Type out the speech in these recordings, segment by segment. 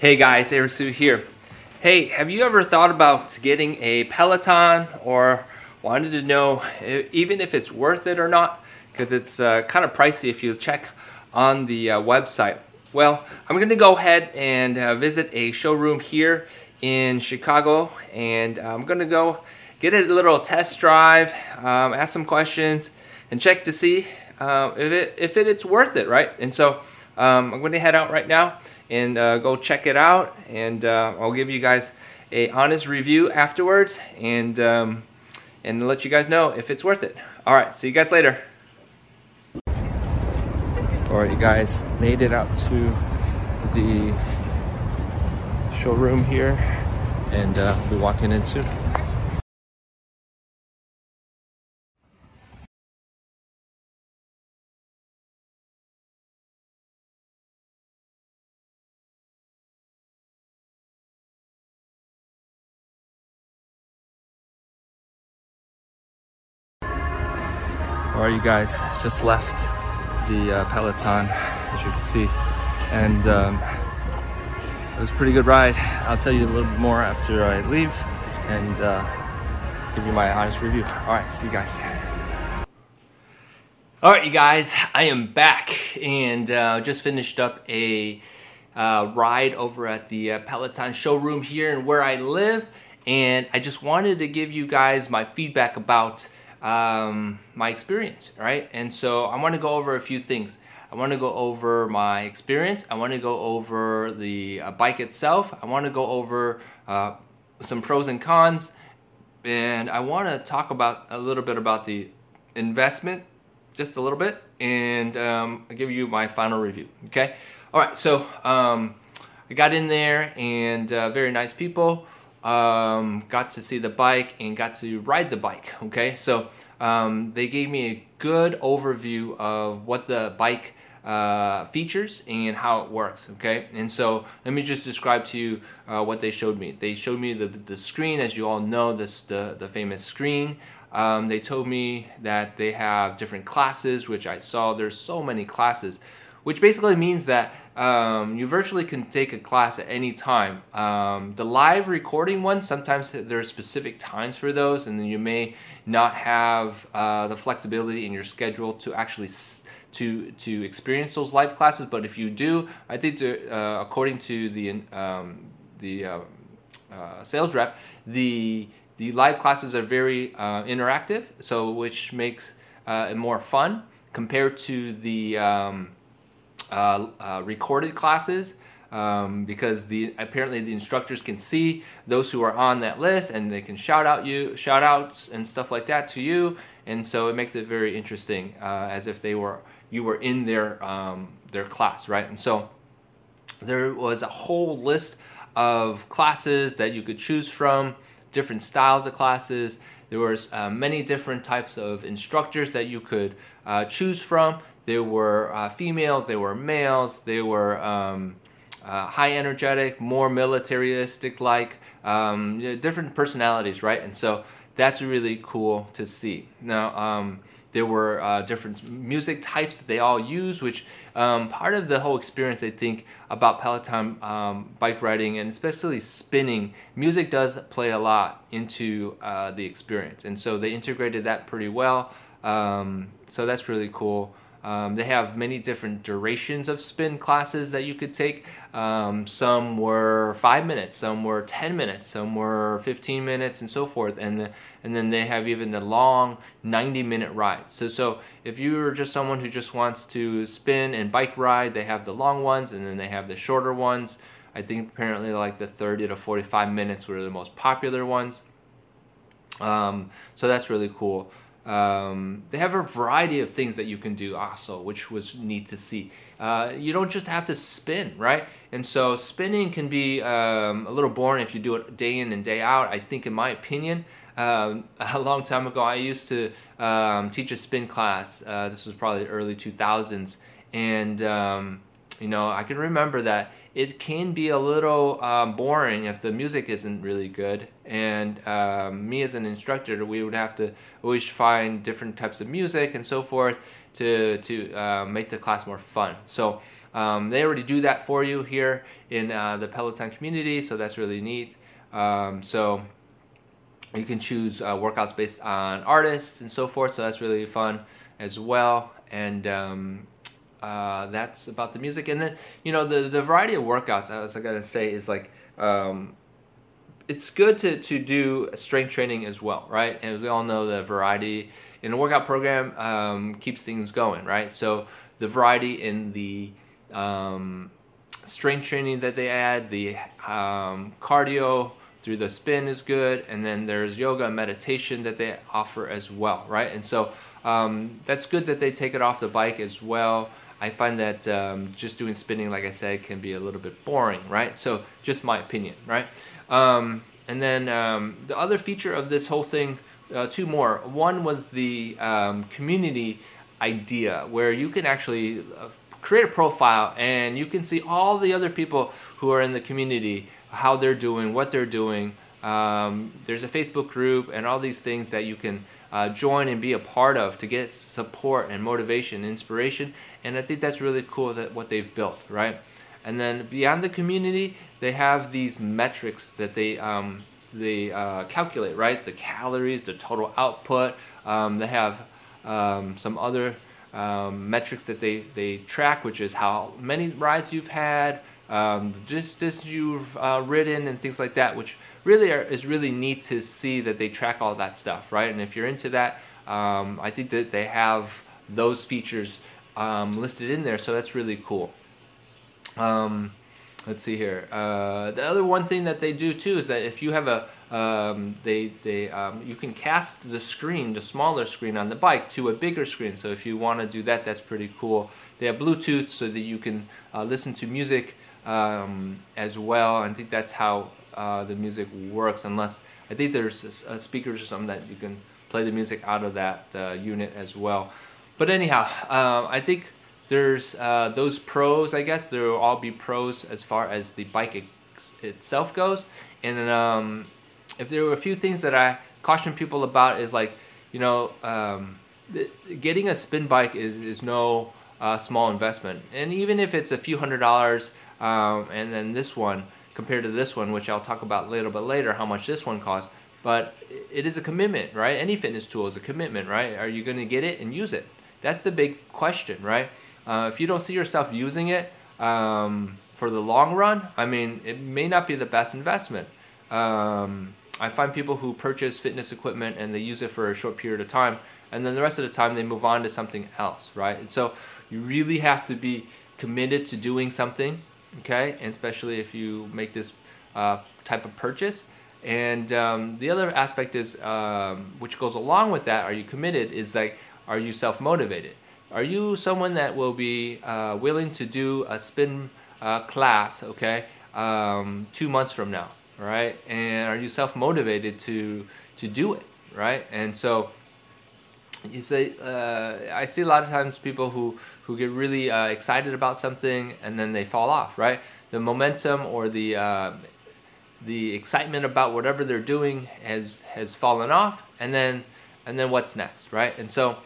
Hey guys, Eric Sue here. Hey, have you ever thought about getting a Peloton or wanted to know even if it's worth it or not? Because it's uh, kind of pricey if you check on the uh, website. Well, I'm going to go ahead and uh, visit a showroom here in Chicago and I'm going to go get a little test drive, um, ask some questions, and check to see uh, if, it, if it, it's worth it, right? And so um, I'm going to head out right now and uh, go check it out. And uh, I'll give you guys a honest review afterwards and, um, and let you guys know if it's worth it. All right, see you guys later. All right, you guys made it out to the showroom here and uh, we'll be walking in soon. All right, you guys, just left the uh, Peloton, as you can see, and um, it was a pretty good ride. I'll tell you a little bit more after I leave and uh, give you my honest review. All right, see you guys. All right, you guys, I am back and uh, just finished up a uh, ride over at the uh, Peloton showroom here and where I live, and I just wanted to give you guys my feedback about um, my experience, right? And so I want to go over a few things. I want to go over my experience. I want to go over the uh, bike itself. I want to go over uh, some pros and cons. And I want to talk about a little bit about the investment, just a little bit, and um, I'll give you my final review, okay? All right, so um, I got in there and uh, very nice people um, got to see the bike and got to ride the bike. Okay, so um, they gave me a good overview of what the bike uh, features and how it works. Okay, and so let me just describe to you uh, what they showed me. They showed me the the screen, as you all know, this the the famous screen. Um, they told me that they have different classes, which I saw. There's so many classes which basically means that um, you virtually can take a class at any time. Um, the live recording ones, sometimes there are specific times for those, and then you may not have uh, the flexibility in your schedule to actually to to experience those live classes. But if you do, I think uh, according to the um, the uh, uh, sales rep, the the live classes are very uh, interactive, so which makes uh, it more fun compared to the um, uh, uh, recorded classes um, because the apparently the instructors can see those who are on that list and they can shout out you shout outs and stuff like that to you. And so it makes it very interesting uh, as if they were you were in their um, their class right? And so there was a whole list of classes that you could choose from different styles of classes. There was uh, many different types of instructors that you could uh, choose from there were uh, females, there were males, there were um, uh, high energetic, more militaristic like, um, different personalities, right? And so that's really cool to see. Now, um, there were uh, different music types that they all use, which um, part of the whole experience, I think, about Peloton um, bike riding and especially spinning, music does play a lot into uh, the experience. And so they integrated that pretty well. Um, so that's really cool. Um, they have many different durations of spin classes that you could take. Um, some were five minutes, some were 10 minutes, some were 15 minutes, and so forth. And the, and then they have even the long 90 minute rides. So so if you're just someone who just wants to spin and bike ride, they have the long ones, and then they have the shorter ones. I think apparently like the 30 to 45 minutes were the most popular ones. Um, so that's really cool. Um, they have a variety of things that you can do also, which was neat to see. Uh, you don't just have to spin, right? And so spinning can be um, a little boring if you do it day in and day out. I think, in my opinion, um, a long time ago, I used to um, teach a spin class. Uh, this was probably early 2000s, and um, you know, I can remember that it can be a little um, boring if the music isn't really good. And um, me as an instructor, we would have to always find different types of music and so forth to to uh, make the class more fun. So um, they already do that for you here in uh, the Peloton community, so that's really neat. Um, so you can choose uh, workouts based on artists and so forth, so that's really fun as well. And um, uh, that's about the music. And then, you know, the, the variety of workouts, I was going to say, is like, um, it's good to, to do strength training as well, right? And we all know the variety in a workout program um, keeps things going, right? So the variety in the um, strength training that they add, the um, cardio through the spin is good, and then there's yoga and meditation that they offer as well, right? And so um, that's good that they take it off the bike as well. I find that um, just doing spinning, like I said, can be a little bit boring, right? So just my opinion, right? Um, and then um, the other feature of this whole thing, uh, two more. One was the um, community idea, where you can actually uh, create a profile and you can see all the other people who are in the community, how they're doing, what they're doing. Um, there's a Facebook group and all these things that you can uh, join and be a part of to get support and motivation, and inspiration. And I think that's really cool that what they've built, right? And then beyond the community, they have these metrics that they um, they uh, calculate, right? The calories, the total output. Um, they have um, some other um, metrics that they, they track, which is how many rides you've had, um, distance you've uh, ridden, and things like that, which really are, is really neat to see that they track all that stuff, right? And if you're into that, um, I think that they have those features um, listed in there, so that's really cool. Um, let's see here. Uh, the other one thing that they do too is that if you have a um, they, they, um, you can cast the screen, the smaller screen on the bike to a bigger screen. So if you want to do that, that's pretty cool. They have Bluetooth so that you can uh, listen to music um, as well. I think that's how uh, the music works, unless I think there's a, a speakers or something that you can play the music out of that uh, unit as well. But anyhow, uh, I think there's uh, those pros, I guess. There will all be pros as far as the bike itself goes. And um, if there were a few things that I caution people about is like, you know, um, getting a spin bike is, is no uh, small investment. And even if it's a few hundred dollars, um, and then this one compared to this one, which I'll talk about a little bit later, how much this one costs, but it is a commitment, right? Any fitness tool is a commitment, right? Are you going to get it and use it? That's the big question, right? Uh, if you don't see yourself using it um, for the long run, I mean, it may not be the best investment. Um, I find people who purchase fitness equipment and they use it for a short period of time, and then the rest of the time they move on to something else, right? And so you really have to be committed to doing something, okay? And especially if you make this uh, type of purchase. And um, the other aspect is, um, which goes along with that, are you committed? Is like, are you self motivated? Are you someone that will be uh, willing to do a spin uh, class, okay, um, two months from now? right? And are you self motivated to to do it, right? And so you say uh, I see a lot of times people who who get really uh, excited about something and then they fall off, right? The momentum or the uh, the excitement about whatever they're doing has has fallen off, and then and then what's next, right? And so.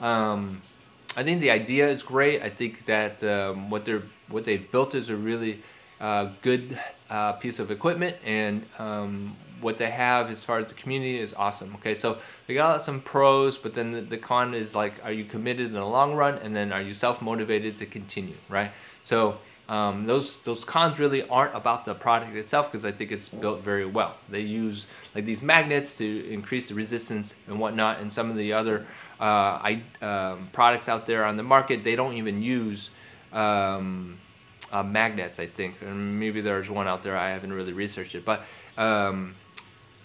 Um, I think the idea is great. I think that um, what they're what they've built is a really uh, good uh, piece of equipment and um, what they have as far as the community is awesome. Okay, so they got some pros, but then the, the con is like, are you committed in the long run, and then are you self-motivated to continue, right? So um, those those cons really aren't about the product itself because I think it's built very well. They use like these magnets to increase the resistance and whatnot, and some of the other uh, I, um, products out there on the market they don't even use. Um, uh, magnets, I think, and maybe there's one out there. I haven't really researched it, but um,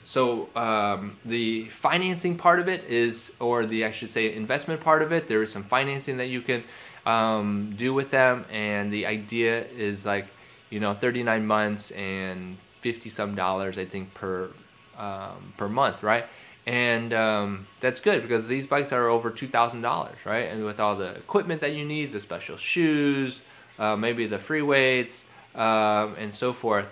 so um, the financing part of it is, or the I should say investment part of it. There is some financing that you can um, do with them, and the idea is like you know 39 months and 50 some dollars I think per um, per month, right? and um, that's good because these bikes are over two thousand dollars, right? And with all the equipment that you need, the special shoes, uh, maybe the free weights, um, and so forth.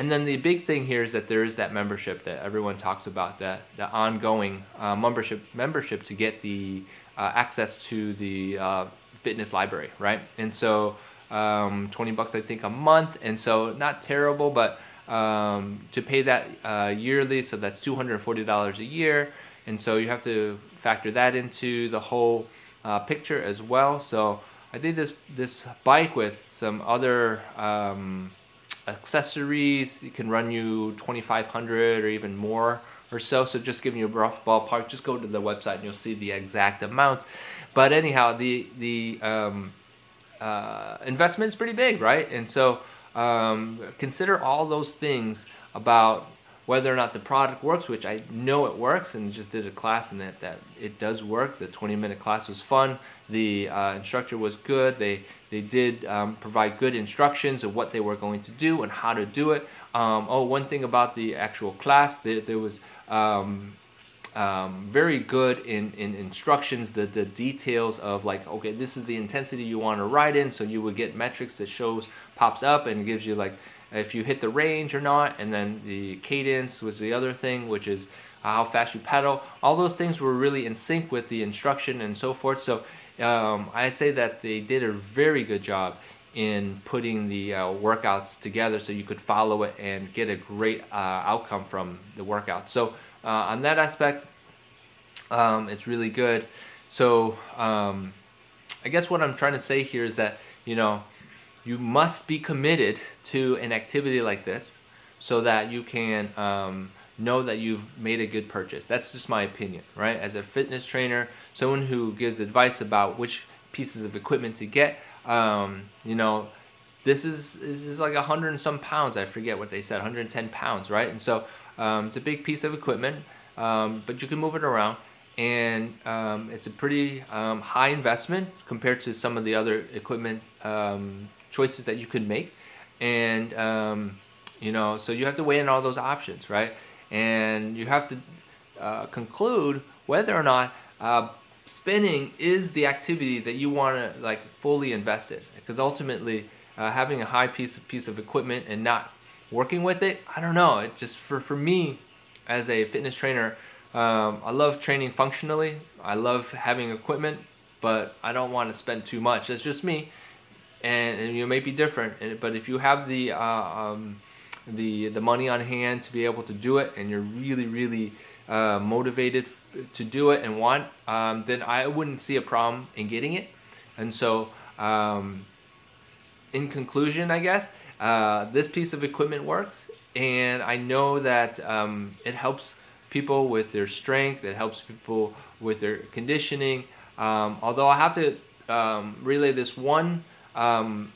And then the big thing here is that there is that membership that everyone talks about, that the ongoing uh, membership membership to get the uh, access to the uh, fitness library, right? And so um, 20 bucks I think a month, and so not terrible, but um, to pay that uh, yearly, so that's $240 a year, and so you have to factor that into the whole uh, picture as well. So I think this this bike with some other um, accessories, it can run you 2,500 or even more or so. So just giving you a rough ballpark. Just go to the website and you'll see the exact amounts. But anyhow, the the um, uh, investment is pretty big, right? And so um, consider all those things about whether or not the product works, which I know it works, and just did a class and that, that it does work. The 20 minute class was fun. The uh, instructor was good. They, they did um, provide good instructions of what they were going to do and how to do it. Um, oh, one thing about the actual class, there, there was um, um, very good in, in instructions, the, the details of like, okay, this is the intensity you want to ride in. So you would get metrics that shows, pops up and gives you like, if you hit the range or not, and then the cadence was the other thing, which is how fast you pedal. All those things were really in sync with the instruction and so forth. So um, I say that they did a very good job in putting the uh, workouts together so you could follow it and get a great uh, outcome from the workout. So uh, on that aspect, um, it's really good. So um, I guess what I'm trying to say here is that, you know, you must be committed to an activity like this so that you can um, know that you've made a good purchase. That's just my opinion, right? As a fitness trainer, someone who gives advice about which pieces of equipment to get, um, you know, this is this is like a hundred and some pounds. I forget what they said, 110 pounds, right? And so um, it's a big piece of equipment, um, but you can move it around, and um, it's a pretty um, high investment compared to some of the other equipment choices that you could make. And, um, you know, so you have to weigh in all those options, right? And you have to uh, conclude whether or not uh, spinning is the activity that you want to like fully invest in. Because ultimately, uh, having a high piece of, piece of equipment and not working with it, I don't know. It just for for me, as a fitness trainer, um, I love training functionally. I love having equipment, but I don't want to spend too much. That's just me and, and you may be different. But if you have the uh, um, the the money on hand to be able to do it, and you're really really uh, motivated to do it and want, um, then I wouldn't see a problem in getting it. And so, um, in conclusion, I guess uh, this piece of equipment works, and I know that um, it helps people with their strength. It helps people with their conditioning. Um, although I have to um, relay this one um,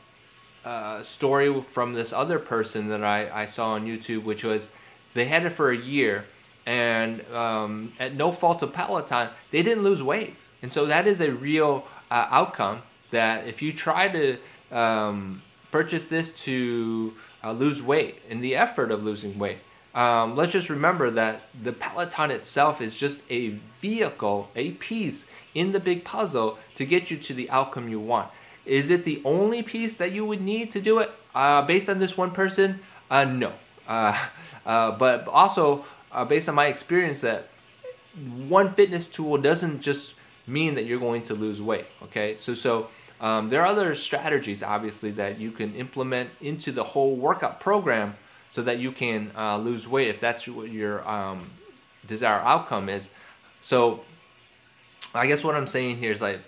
uh, story from this other person that I, I saw on YouTube, which was they had it for a year, and um, at no fault of Peloton, they didn't lose weight. And so that is a real uh, outcome that if you try to um, purchase this to uh, lose weight in the effort of losing weight, um, let's just remember that the Peloton itself is just a vehicle, a piece in the big puzzle to get you to the outcome you want. Is it the only piece that you would need to do it uh, based on this one person? Uh, no. Uh, uh but also, uh, based on my experience, that one fitness tool doesn't just mean that you're going to lose weight. Okay, so so um, there are other strategies, obviously, that you can implement into the whole workout program so that you can uh, lose weight if that's what your um, desired outcome is. So, I guess what I'm saying here is like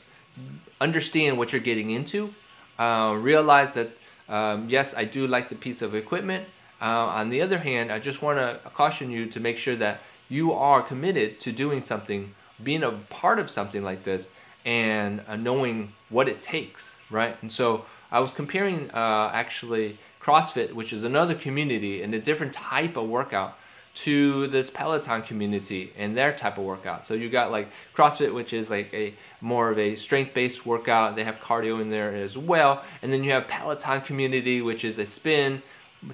understand what you're getting into. Uh, realize that, um, yes, I do like the piece of equipment. Uh, on the other hand, I just want to caution you to make sure that you are committed to doing something, being a part of something like this, and uh, knowing what it takes, right? And so I was comparing uh, actually CrossFit, which is another community and a different type of workout to this Peloton community and their type of workout. So you got like CrossFit, which is like a more of a strength-based workout. They have cardio in there as well. And then you have Peloton community, which is a spin,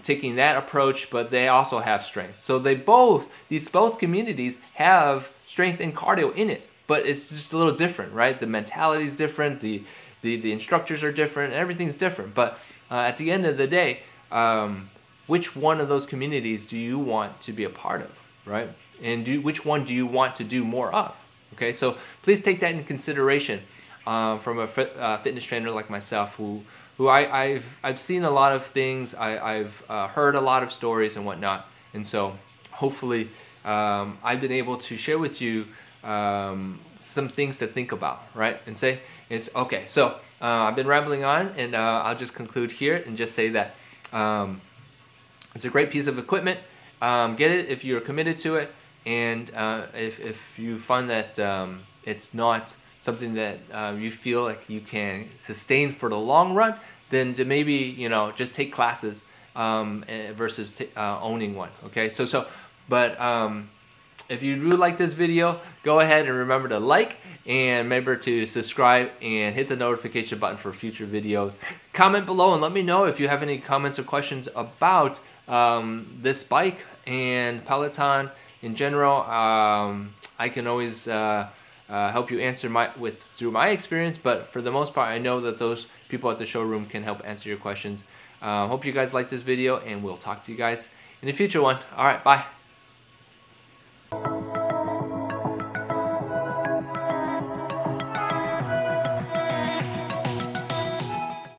taking that approach, but they also have strength. So they both, these both communities have strength and cardio in it, but it's just a little different, right? The mentality is different, the, the, the instructors are different, everything's different. But uh, at the end of the day, um, which one of those communities do you want to be a part of, right? And do, which one do you want to do more of? Okay, so please take that in consideration uh, from a fit, uh, fitness trainer like myself who who I, have I've seen a lot of things, I, have uh, heard a lot of stories and whatnot, and so hopefully um, I've been able to share with you um, some things to think about, right? And say, it's okay, so uh, I've been rambling on, and uh, I'll just conclude here and just say that um, it's a great piece of equipment. Um, get it if you're committed to it, and uh, if, if you find that um, it's not something that uh, you feel like you can sustain for the long run, then to maybe you know just take classes um, eh, versus uh, owning one. Okay, so so, but um, if you do like this video, go ahead and remember to like and remember to subscribe and hit the notification button for future videos. Comment below and let me know if you have any comments or questions about um, this bike and Peloton in general. Um, I can always uh, uh, help you answer my with through my experience, but for the most part, I know that those people at the showroom can help answer your questions. Uh, hope you guys like this video, and we'll talk to you guys in a future one. All right, bye.